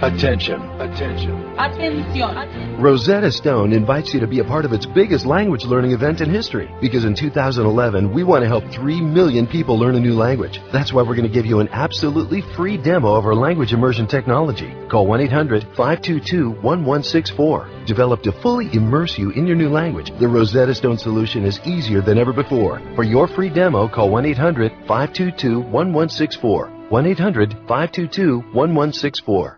Attention. Attention. Atención. Rosetta Stone invites you to be a part of its biggest language learning event in history because in 2011 we want to help 3 million people learn a new language. That's why we're going to give you an absolutely free demo of our language immersion technology. Call 1-800-522-1164. Developed to fully immerse you in your new language, the Rosetta Stone solution is easier than ever before. For your free demo, call 1-800-522-1164. 1-800-522-1164.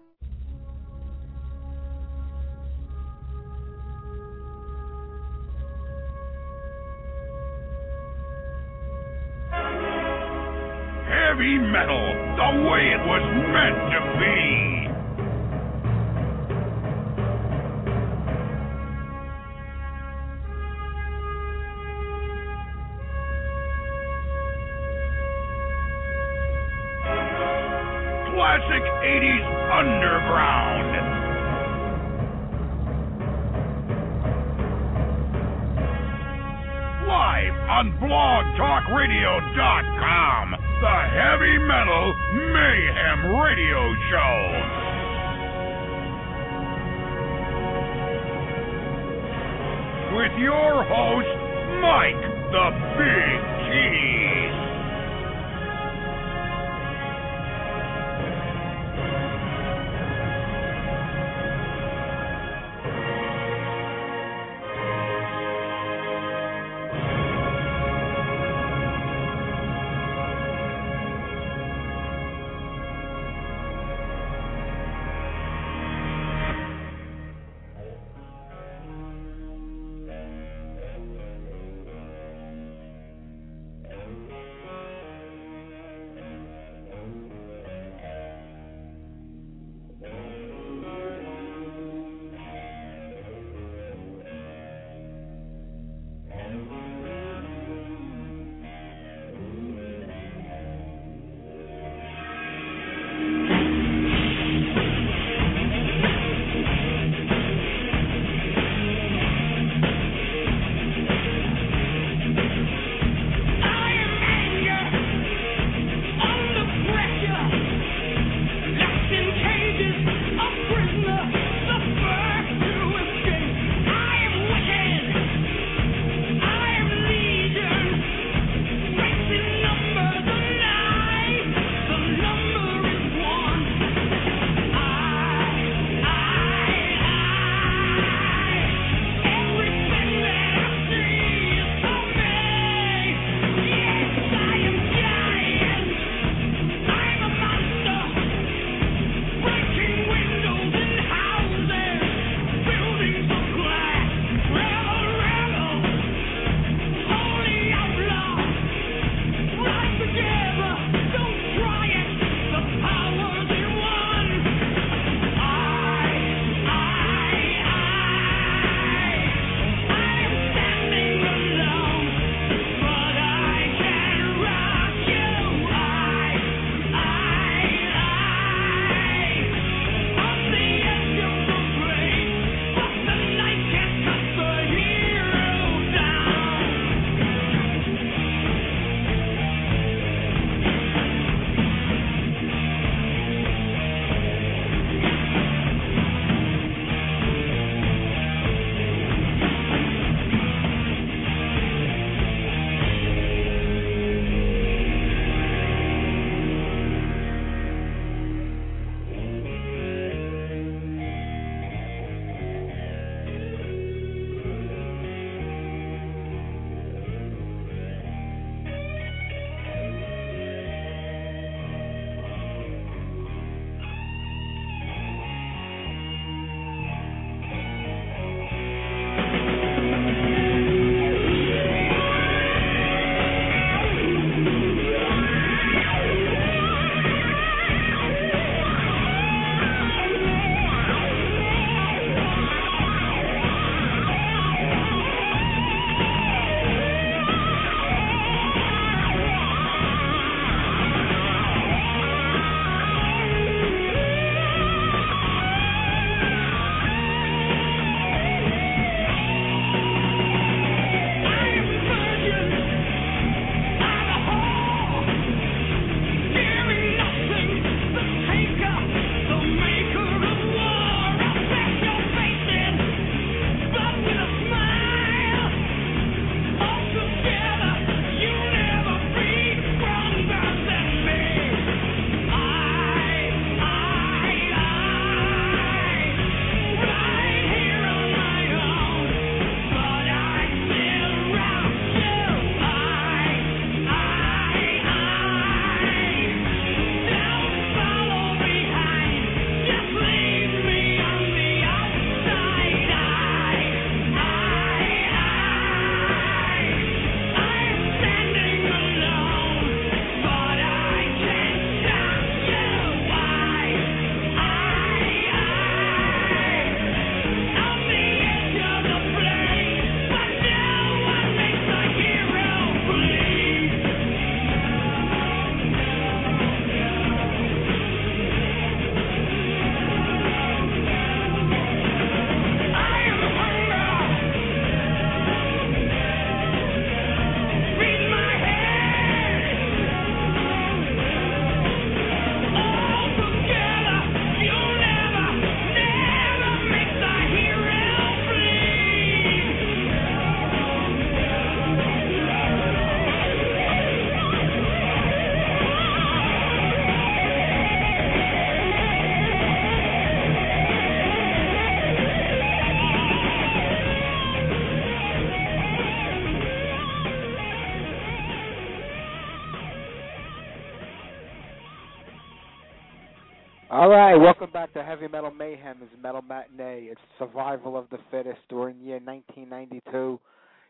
Right, welcome back to Heavy Metal Mayhem. It's Metal Matinee. It's survival of the fittest. We're year 1992. You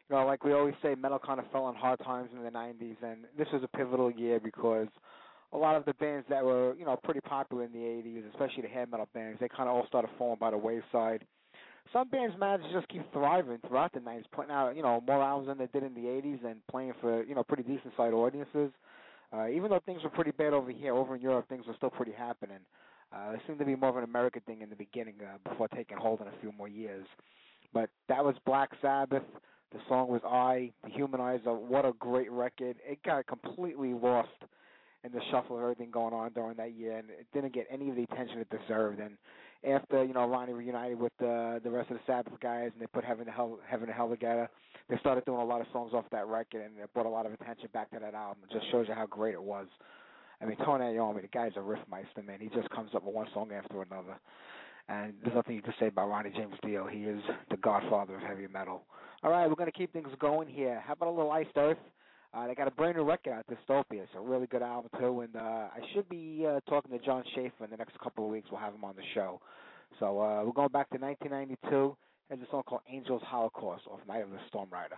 know, like we always say, metal kind of fell on hard times in the 90s, and this was a pivotal year because a lot of the bands that were, you know, pretty popular in the 80s, especially the hair metal bands, they kind of all started falling by the wayside. Some bands managed to just keep thriving throughout the 90s, putting out, you know, more albums than they did in the 80s and playing for, you know, pretty decent sized audiences. Uh, even though things were pretty bad over here, over in Europe, things were still pretty happening. Uh, it seemed to be more of an American thing in the beginning uh, before taking hold in a few more years. But that was Black Sabbath. The song was I, Dehumanizer. What a great record. It got completely lost in the shuffle of everything going on during that year, and it didn't get any of the attention it deserved. And after you know Ronnie reunited with the the rest of the Sabbath guys, and they put Heaven and Hell, Heaven and Hell together, they started doing a lot of songs off that record, and it brought a lot of attention back to that album. It just shows you how great it was. I mean, Tony Iommi, the guy's a riffmeister, man. He just comes up with one song after another. And there's nothing you can say about Ronnie James Dio. He is the godfather of heavy metal. All right, we're going to keep things going here. How about a little Iced Earth? Uh, they got a brand new record out, Dystopia. It's a really good album too, and uh, I should be uh, talking to Jon Schaffer in the next couple of weeks. We'll have him on the show. So uh, we're going back to 1992. There's a song called Angels Holocaust off Night of the Storm Rider.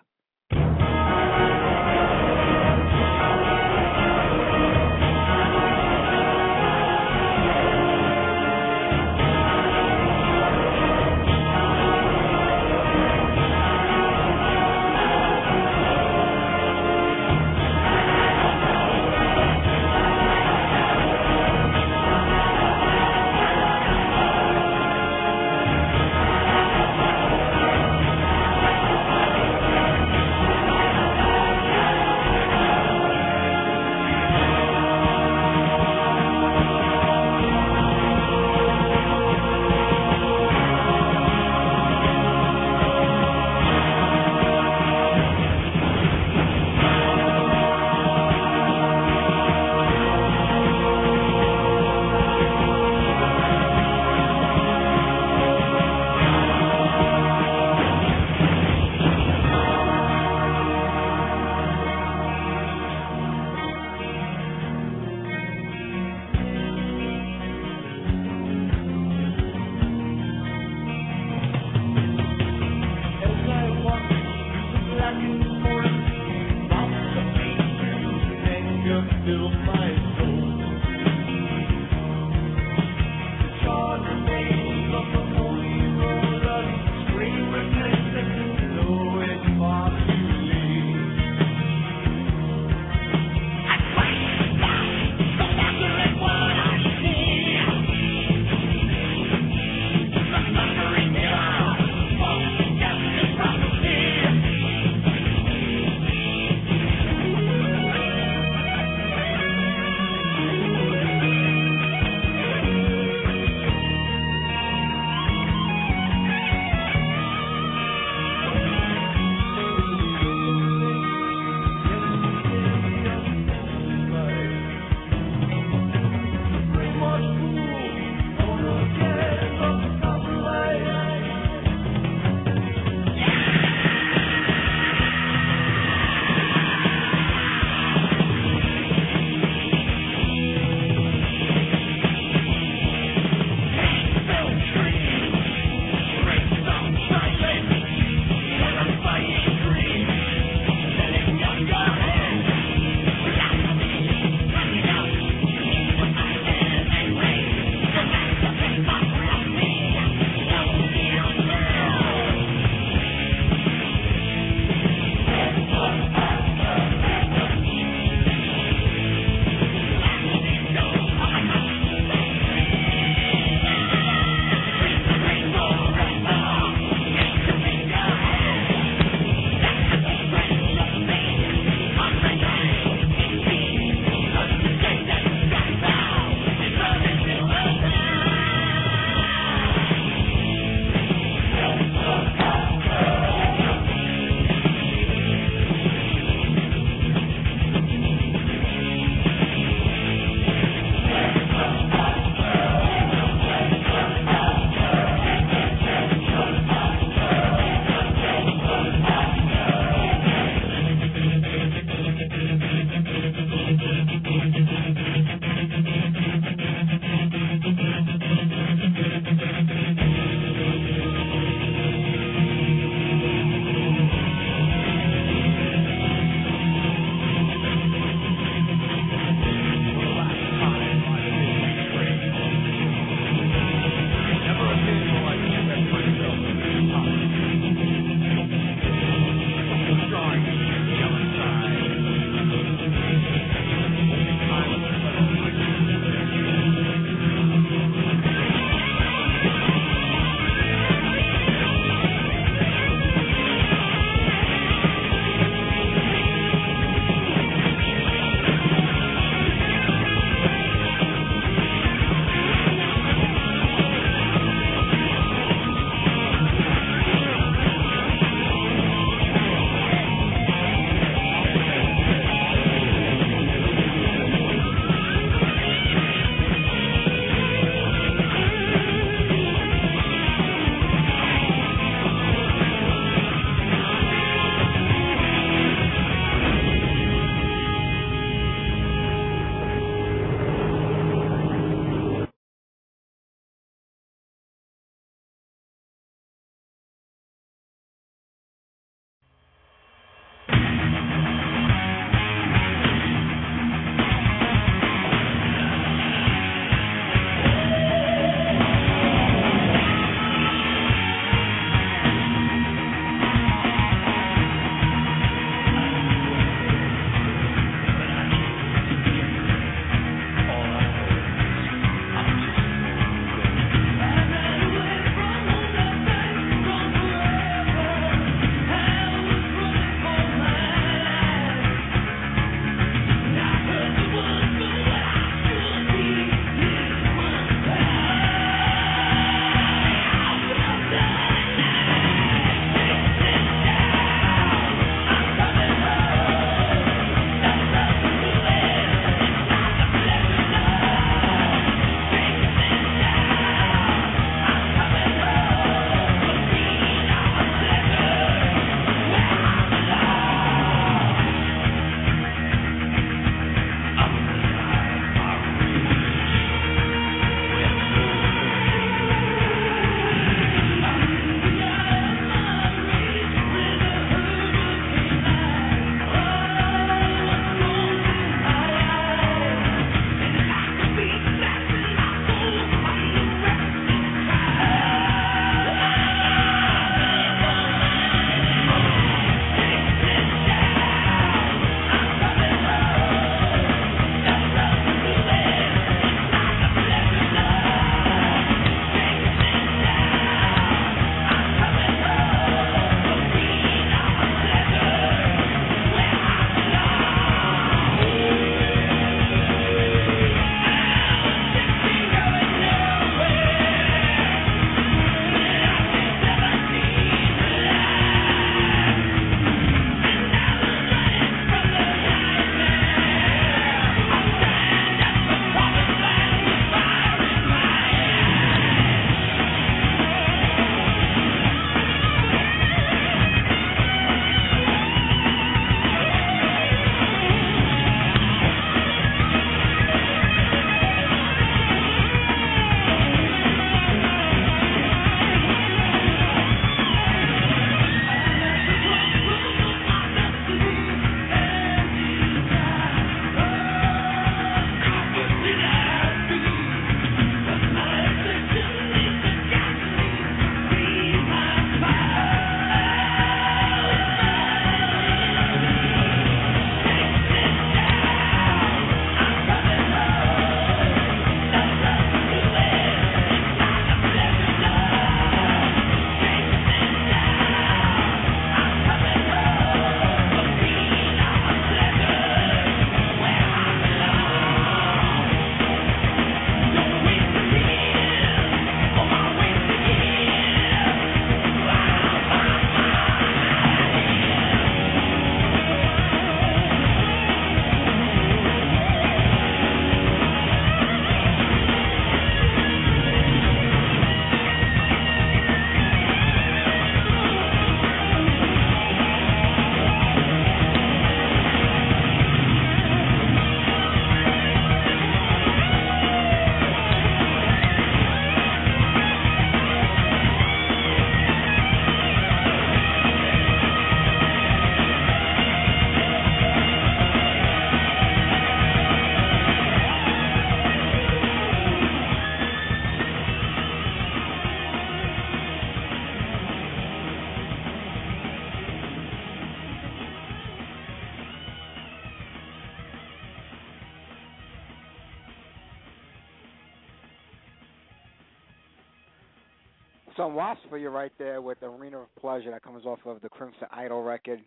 Some Wasp for you right there with Arena of Pleasure that comes off of the Crimson Idol record.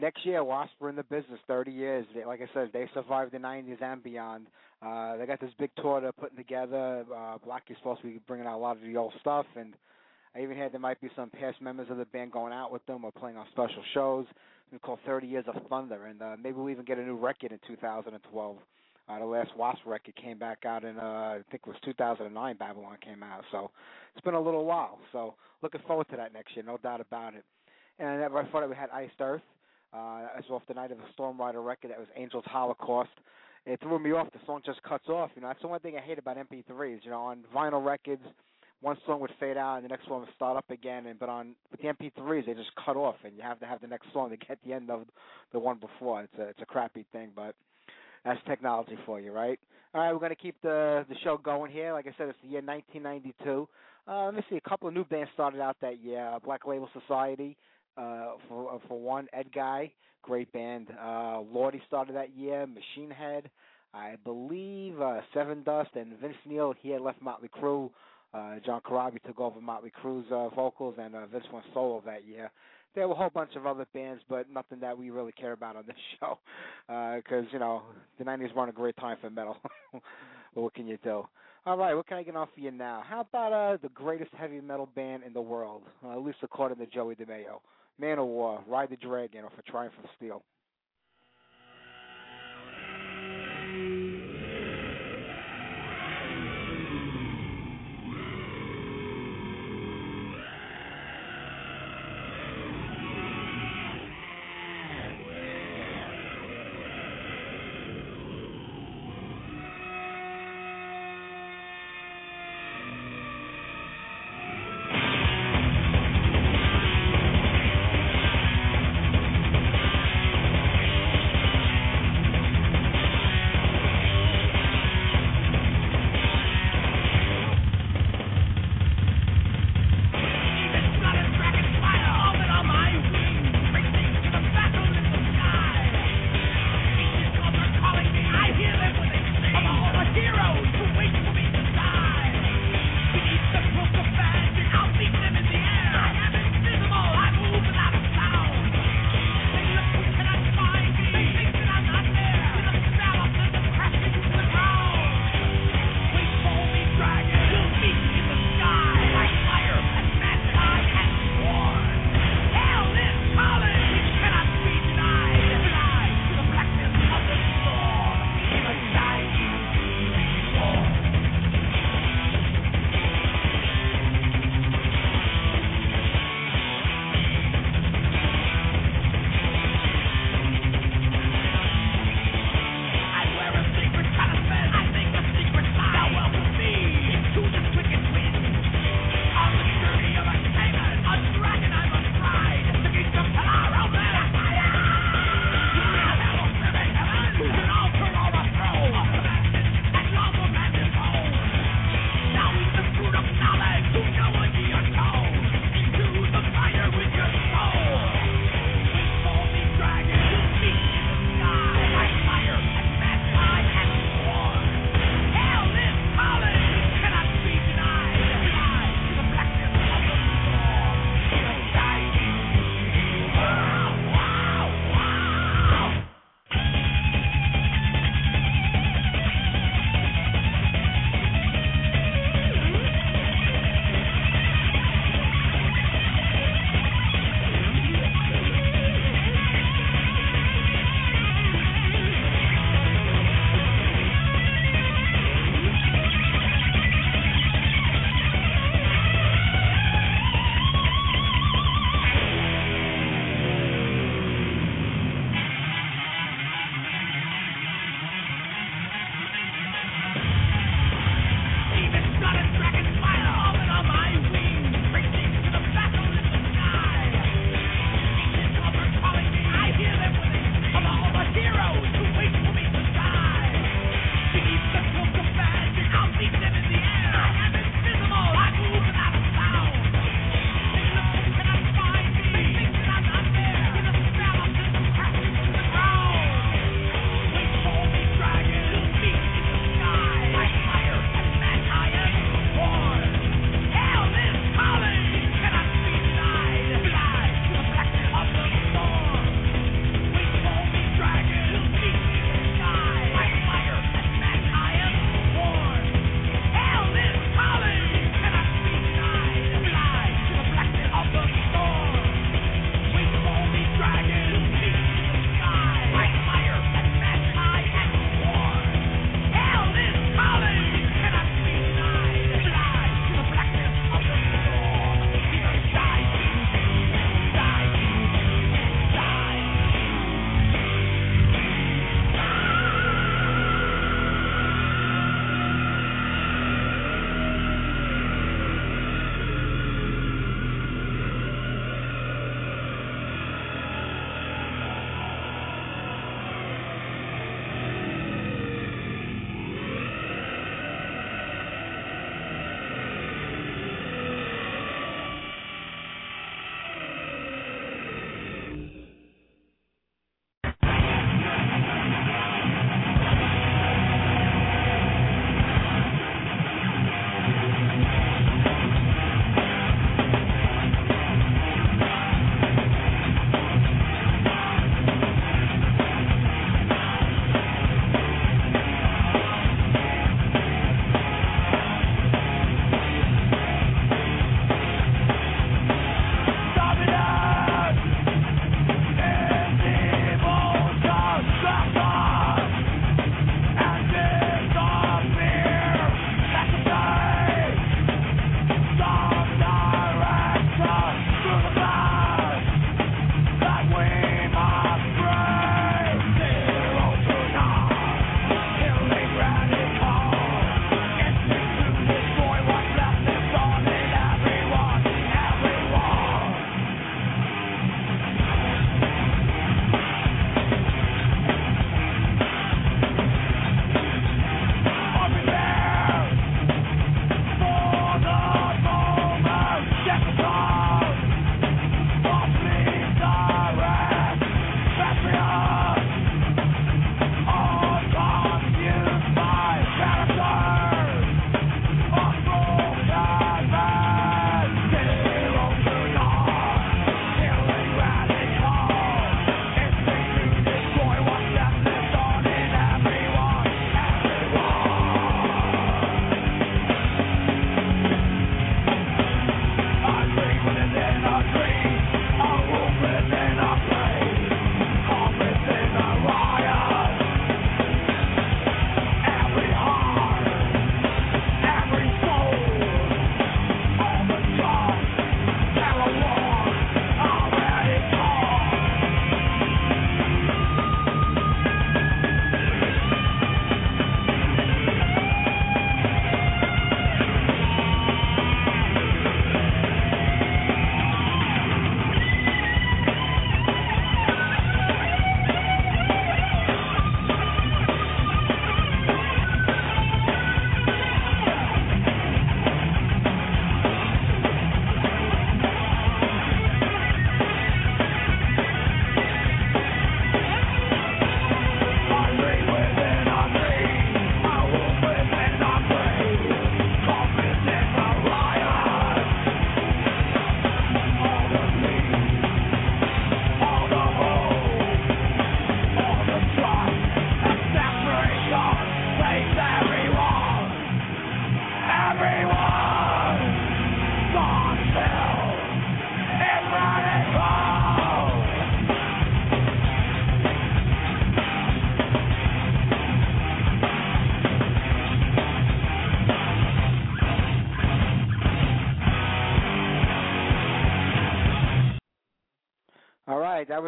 Next year, Wasp are in the business, 30 years. They, like I said, they survived the 90s and beyond. Uh, they got this big tour they're putting together. Uh, Blackie's supposed to be bringing out a lot of the old stuff, and I even heard there might be some past members of the band going out with them or playing on special shows. It's called 30 Years of Thunder, and uh, maybe we'll even get a new record in 2012. Uh, the last Wasp record came back out in, uh, I think it was 2009, Babylon came out. So it's been a little while. So looking forward to that next year, no doubt about it. And right before that, we had Iced Earth. Uh, as off the night of the Storm Rider record, that was Angels Holocaust. It threw me off. The song just cuts off. You know, that's the one thing I hate about MP3s. You know, on vinyl records, one song would fade out and the next one would start up again. And but on with the MP3s, they just cut off, and you have to have the next song to get the end of the one before. It's a it's a crappy thing, but that's technology for you, right? All right, we're going to keep the the show going here. Like I said, it's the year 1992. Uh, let me see. A couple of new bands started out that year. Black Label Society, uh, for uh, for one. Edguy, great band. Uh, Lordi started that year. Machine Head, I believe. Uh, Sevendust and Vince Neil. He had left Motley Crue. Uh, John Corabi took over Motley Crue's uh, vocals, and uh, Vince went solo that year there were a whole bunch of other bands, but nothing that we really care about on this show, because uh, you know the '90s weren't a great time for metal. but what can you do? All right, what can I get off for you now? How about uh, the greatest heavy metal band in the world, uh, at least according to Joey DeMaio? Manowar, Ride the Dragon, or for Triumph of Steel.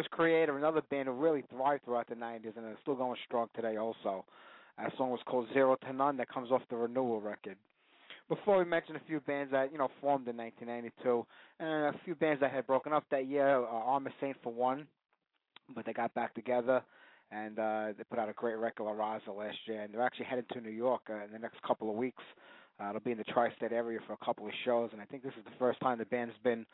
Was Kreator, another band who really thrived throughout the 90s and is still going strong today also. That song was called Zero to None that comes off the Renewal record. Before we mention a few bands that, you know, formed in 1992, and a few bands that had broken up that year, uh, Armored Saint for one, but they got back together and uh, they put out a great record, La Raza, last year, and they're actually headed to New York uh, in the next couple of weeks. Uh, it'll be in the tri-state area for a couple of shows, and I think this is the first time the band's been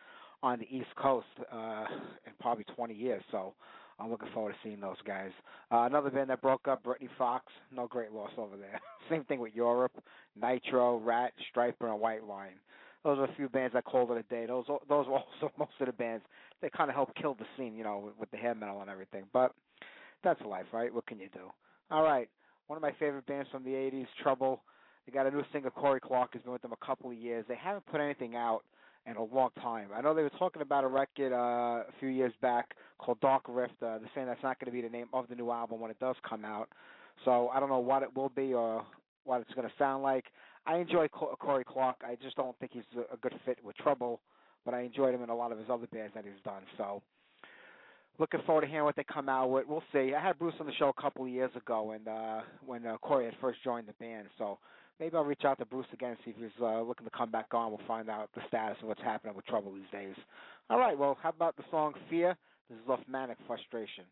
on the East Coast uh, in probably 20 years. So I'm looking forward to seeing those guys. Uh, another band that broke up, Britny Fox. No great loss over there. Same thing with Europe, Nitro, Ratt, Stryper, and White Lion. Those are a few bands that called it a day. Those those were also most of the bands. They kind of helped kill the scene, you know, with, with the hair metal and everything. But that's life, right? What can you do? All right. One of my favorite bands from the 80s, Trouble. They got a new singer, Kory Clarke, has been with them a couple of years. They haven't put anything out in a long time. I know they were talking about a record uh, a few years back called Dark Rift. Uh, they're saying that's not going to be the name of the new album when it does come out. So I don't know what it will be or what it's going to sound like. I enjoy Kory Clarke. I just don't think he's a good fit with Trouble, but I enjoyed him in a lot of his other bands that he's done. So looking forward to hearing what they come out with. We'll see. I had Bruce on the show a couple of years ago, and uh, when uh, Cory had first joined the band, so maybe I'll reach out to Bruce again and see if he's uh, looking to come back on. We'll find out the status of what's happening with Trouble these days. All right. Well, how about the song "Fear"? This is off Manic Frustration.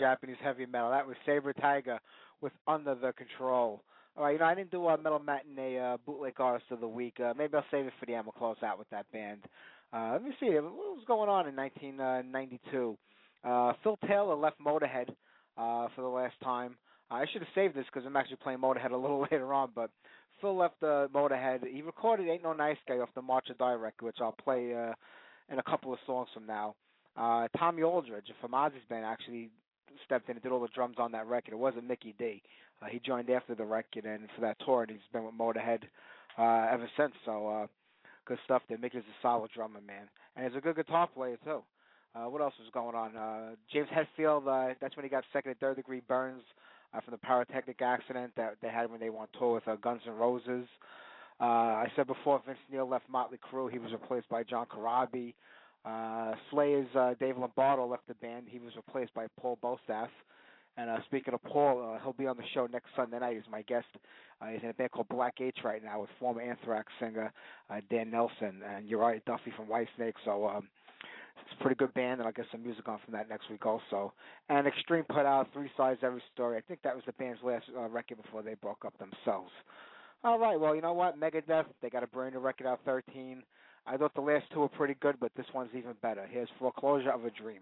Japanese heavy metal. That was Saber Tiger with Under the Control. All right, you know I didn't do a metal matinee uh, bootleg artist of the week. Uh, maybe I'll save it for the end. We'll close out with that band. Uh, let me see what was going on in 1992. Uh, Phil Taylor left Motorhead uh, for the last time. I should have saved this because I'm actually playing Motorhead a little later on, but Phil left uh, Motorhead. He recorded "Ain't No Nice Guy" off the March or Die record, which I'll play uh, in a couple of songs from now. Uh, Tommy Aldridge from Ozzy's band actually stepped in and did all the drums on that record. It wasn't Mikkey Dee. Uh, he joined after the record and for that tour, and he's been with Motorhead uh, ever since. So uh, good stuff there. Mikkey's a solid drummer, man, and he's a good guitar player too. Uh, what else was going on? Uh, James Hetfield. Uh, that's when he got second and third degree burns uh, from the pyrotechnic accident that they had when they went on tour with uh, Guns N' Roses. Uh, I said before, Vince Neil left Motley Crue. He was replaced by John Corabi. Uh, Slayer's uh, Dave Lombardo left the band. He was replaced by Paul Bostaph. And uh, speaking of Paul, uh, he'll be on the show next Sunday night He's my guest. Uh, he's in a band called Black H right now with former Anthrax singer uh, Dan Nelson and Uriah Duffy from Whitesnake. So um, it's a pretty good band, and I'll get some music on from that next week also. And Extreme put out Three Sides Every Story. I think that was the band's last uh, record before they broke up themselves. All right, well, you know what? Megadeth, they got a brand new record out, 13. I thought the last two were pretty good, but this one's even better. Here's Foreclosure of a Dream.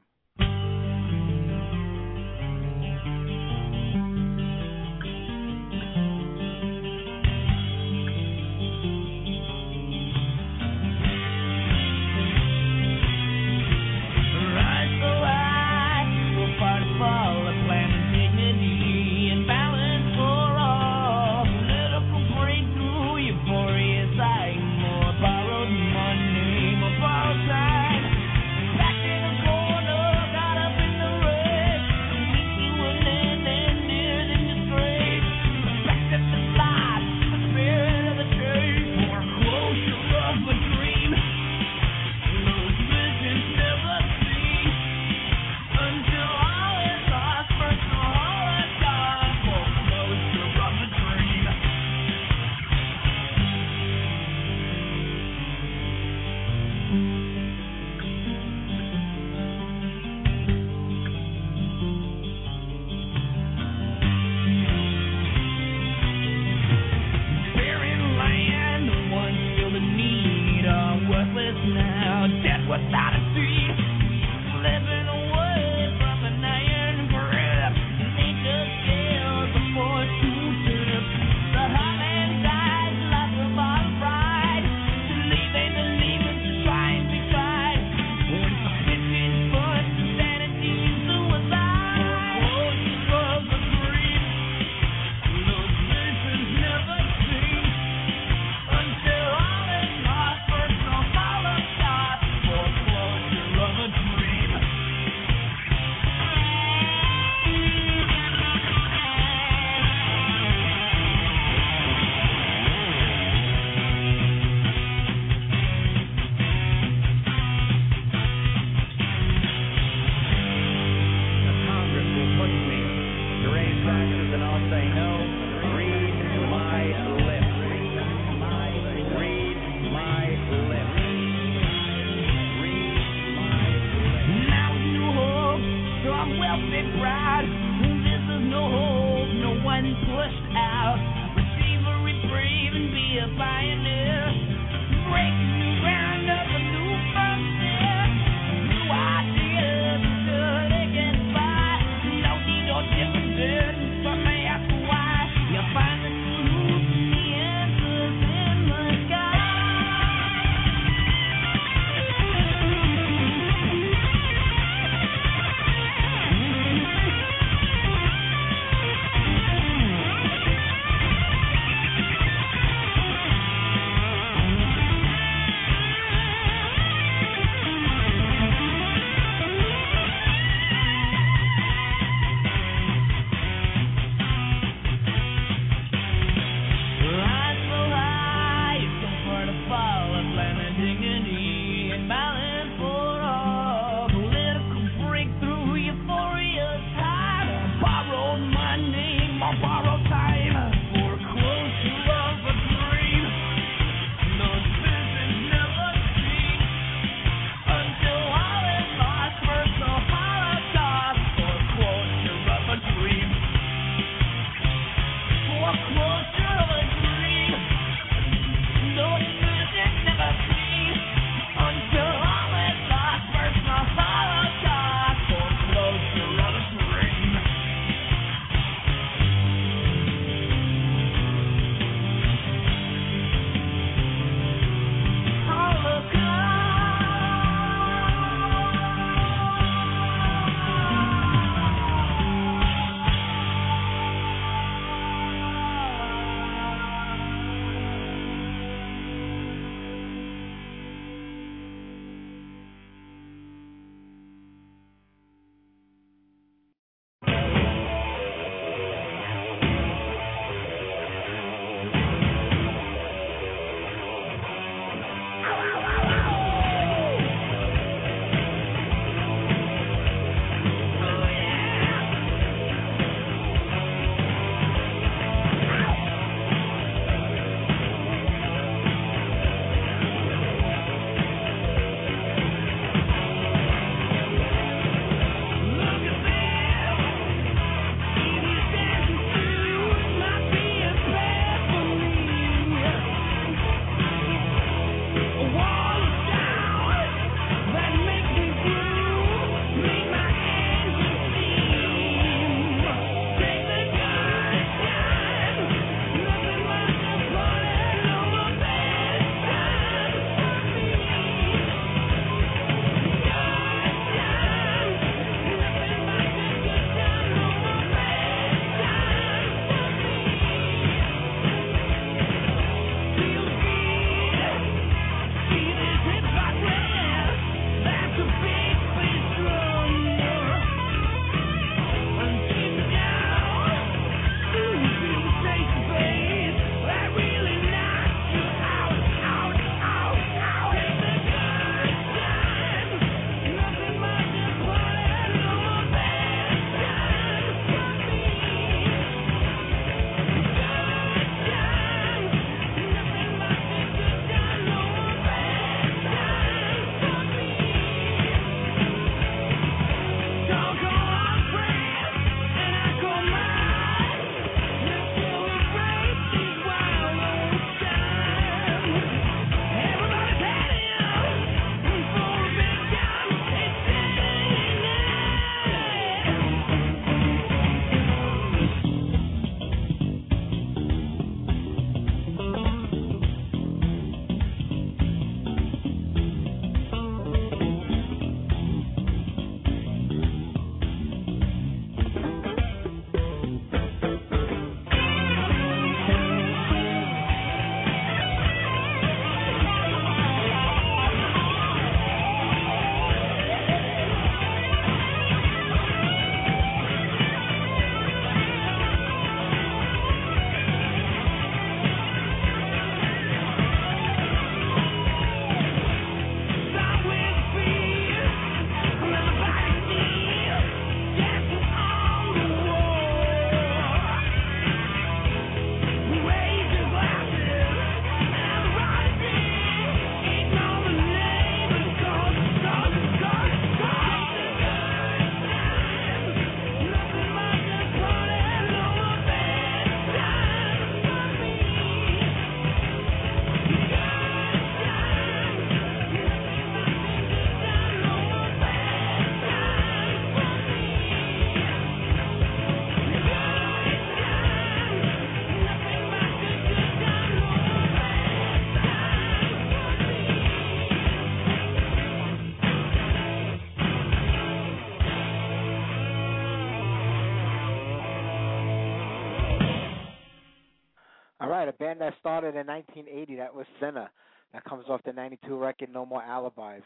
Started in 1980. That was Sinner. That comes off the 92 record, No More Alibis.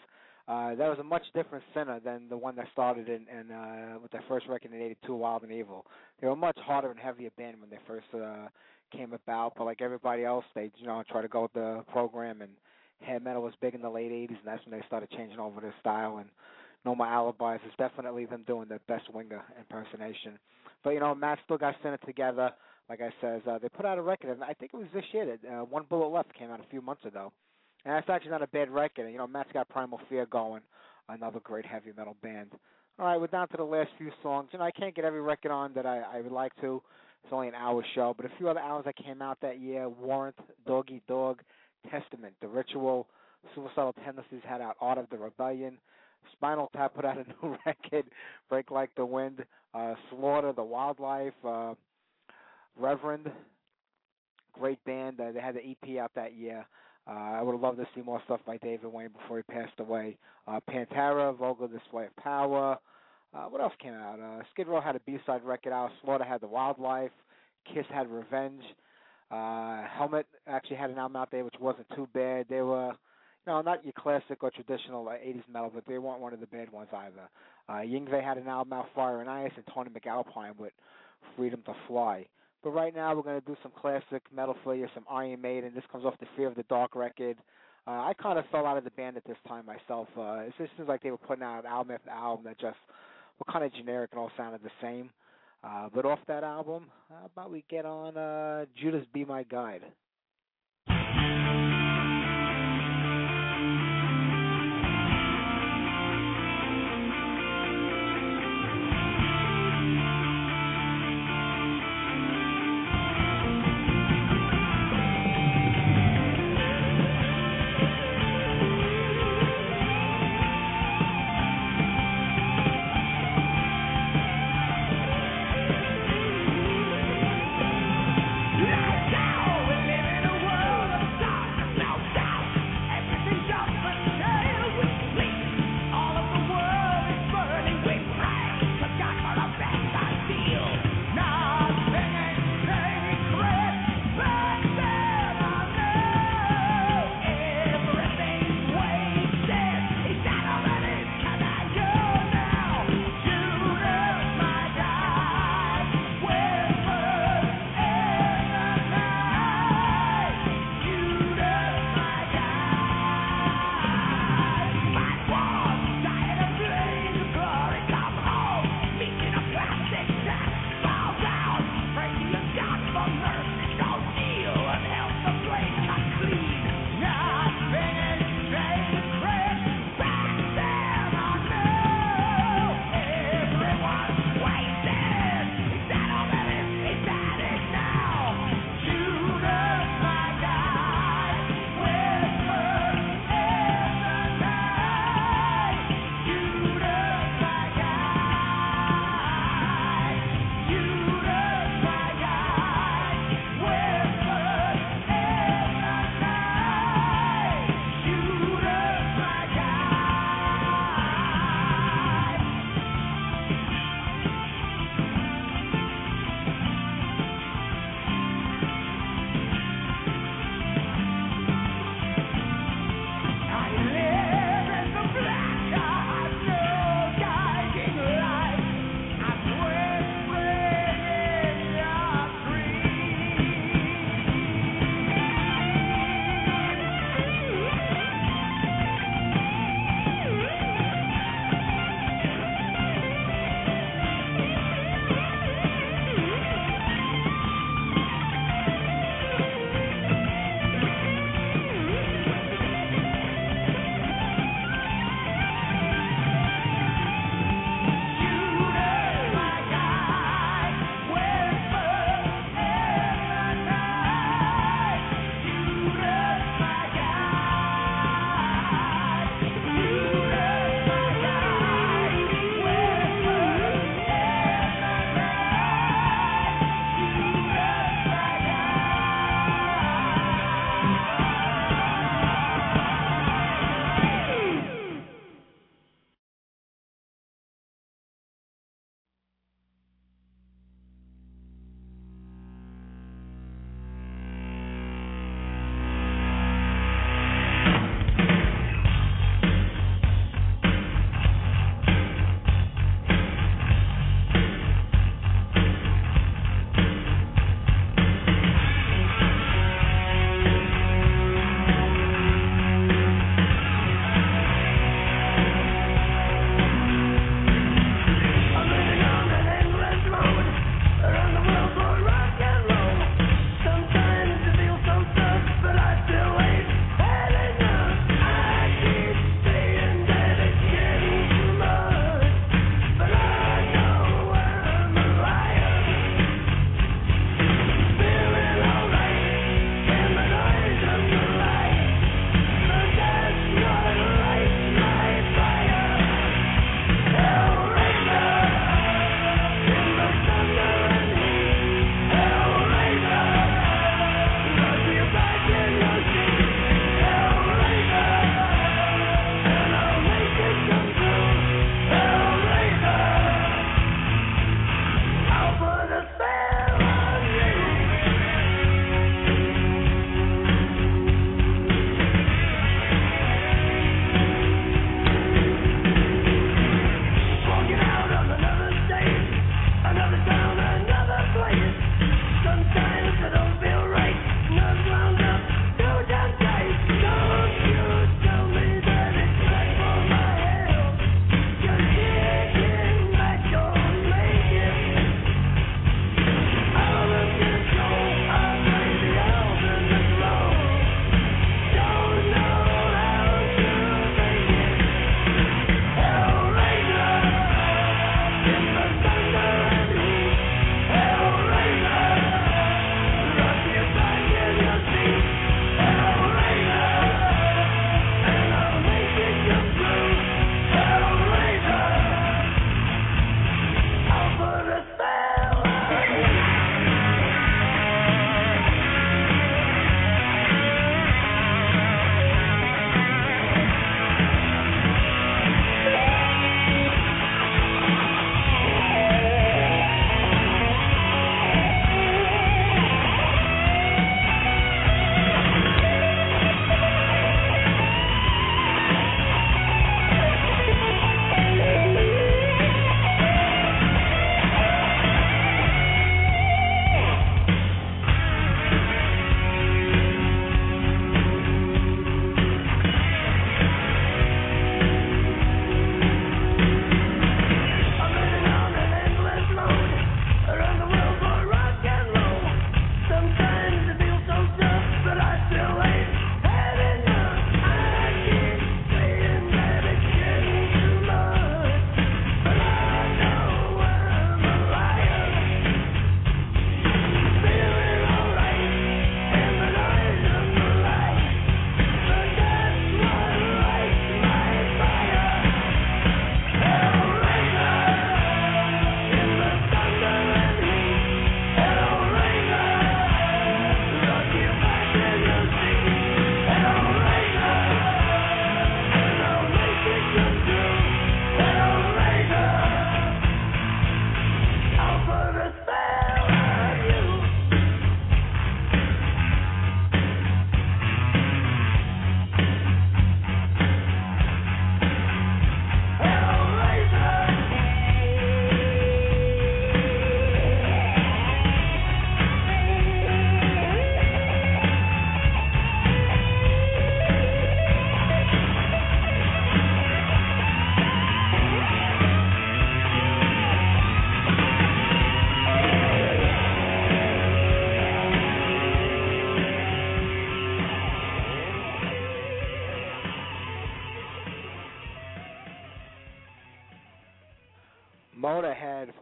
Uh, that was a much different Sinner than the one that started in, in uh, with their first record in '82, Wild and Evil. They were a much harder and heavier band when they first uh, came about, but like everybody else, they you know try to go with the program. And heavy metal was big in the late '80s, and that's when they started changing over their style. And No More Alibis is definitely them doing their best Winger impersonation. But you know, Matt still got Sinner together. Like I says, uh, they put out a record, and I think it was this year that uh, One Bullet Left came out a few months ago and that's actually not a bad record. You know, Matt's got Primal Fear going, another great heavy metal band. All right, we're down to the last few songs. You know, I can't get every record on that I, I would like to. It's only an hour show, but a few other hours that came out that year: Warrant, Dog Eat Dog, Testament, The Ritual, Suicidal Tendencies had out Art of the Rebellion. Spinal Tap put out a new record, Break Like the Wind, uh, Slaughter, The Wildlife, uh, Reverend, great band. Uh, they had the EP out that year. Uh, I would have loved to see more stuff by David Wayne before he passed away. Uh, Pantera, Vulgar Display of Power. Uh, what else came out? Uh, Skid Row had a B-side record out. Slaughter had The Wildlife. Kiss had Revenge. Uh, Helmet actually had an album out there which wasn't too bad. They were, you know, not your classic or traditional uh, 80s metal, but they weren't one of the bad ones either. Uh, Yngwie had an album out, Fire and Ice, and Tony MacAlpine with Freedom to Fly. But right now we're going to do some classic metal for you, some Iron Maiden. This comes off the Fear of the Dark record. Uh, I kind of fell out of the band at this time myself. Uh, it just seems like they were putting out album after album that just were kind of generic and all sounded the same. Uh, but off that album, how about we get on uh, Judas Be My Guide?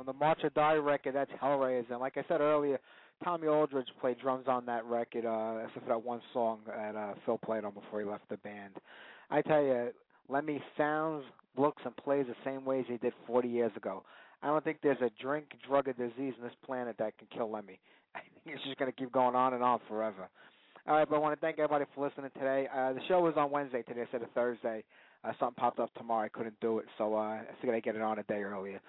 From the March or Die record. That's Hellraiser. And like I said earlier, Tommy Aldridge played drums on that record, uh, except for that one song that uh, Phil played on before he left the band. I tell you, Lemmy sounds, looks, and plays the same way as he did 40 years ago. I don't think there's a drink, drug, or disease on this planet that can kill Lemmy. I think it's just going to keep going on and on forever. All right, but I want to thank everybody for listening today. Uh, the show was on Wednesday today instead of Thursday. Uh, something popped up tomorrow. I couldn't do it, so uh, I figured I'd get it on a day earlier.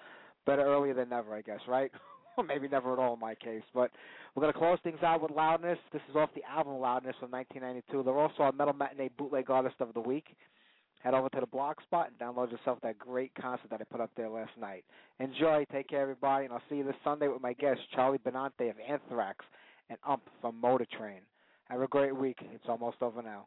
Better earlier than never, I guess, right? or maybe never at all in my case. But we're going to close things out with Loudness. This is off the album Loudness from 1992. They're also our Metal Matinee Bootleg Artist of the Week. Head over to the blog spot and download yourself that great concert that I put up there last night. Enjoy. Take care, everybody, and I'll see you this Sunday with my guest, Charlie Benante of Anthrax and Ump from Motor Train. Have a great week. It's almost over now.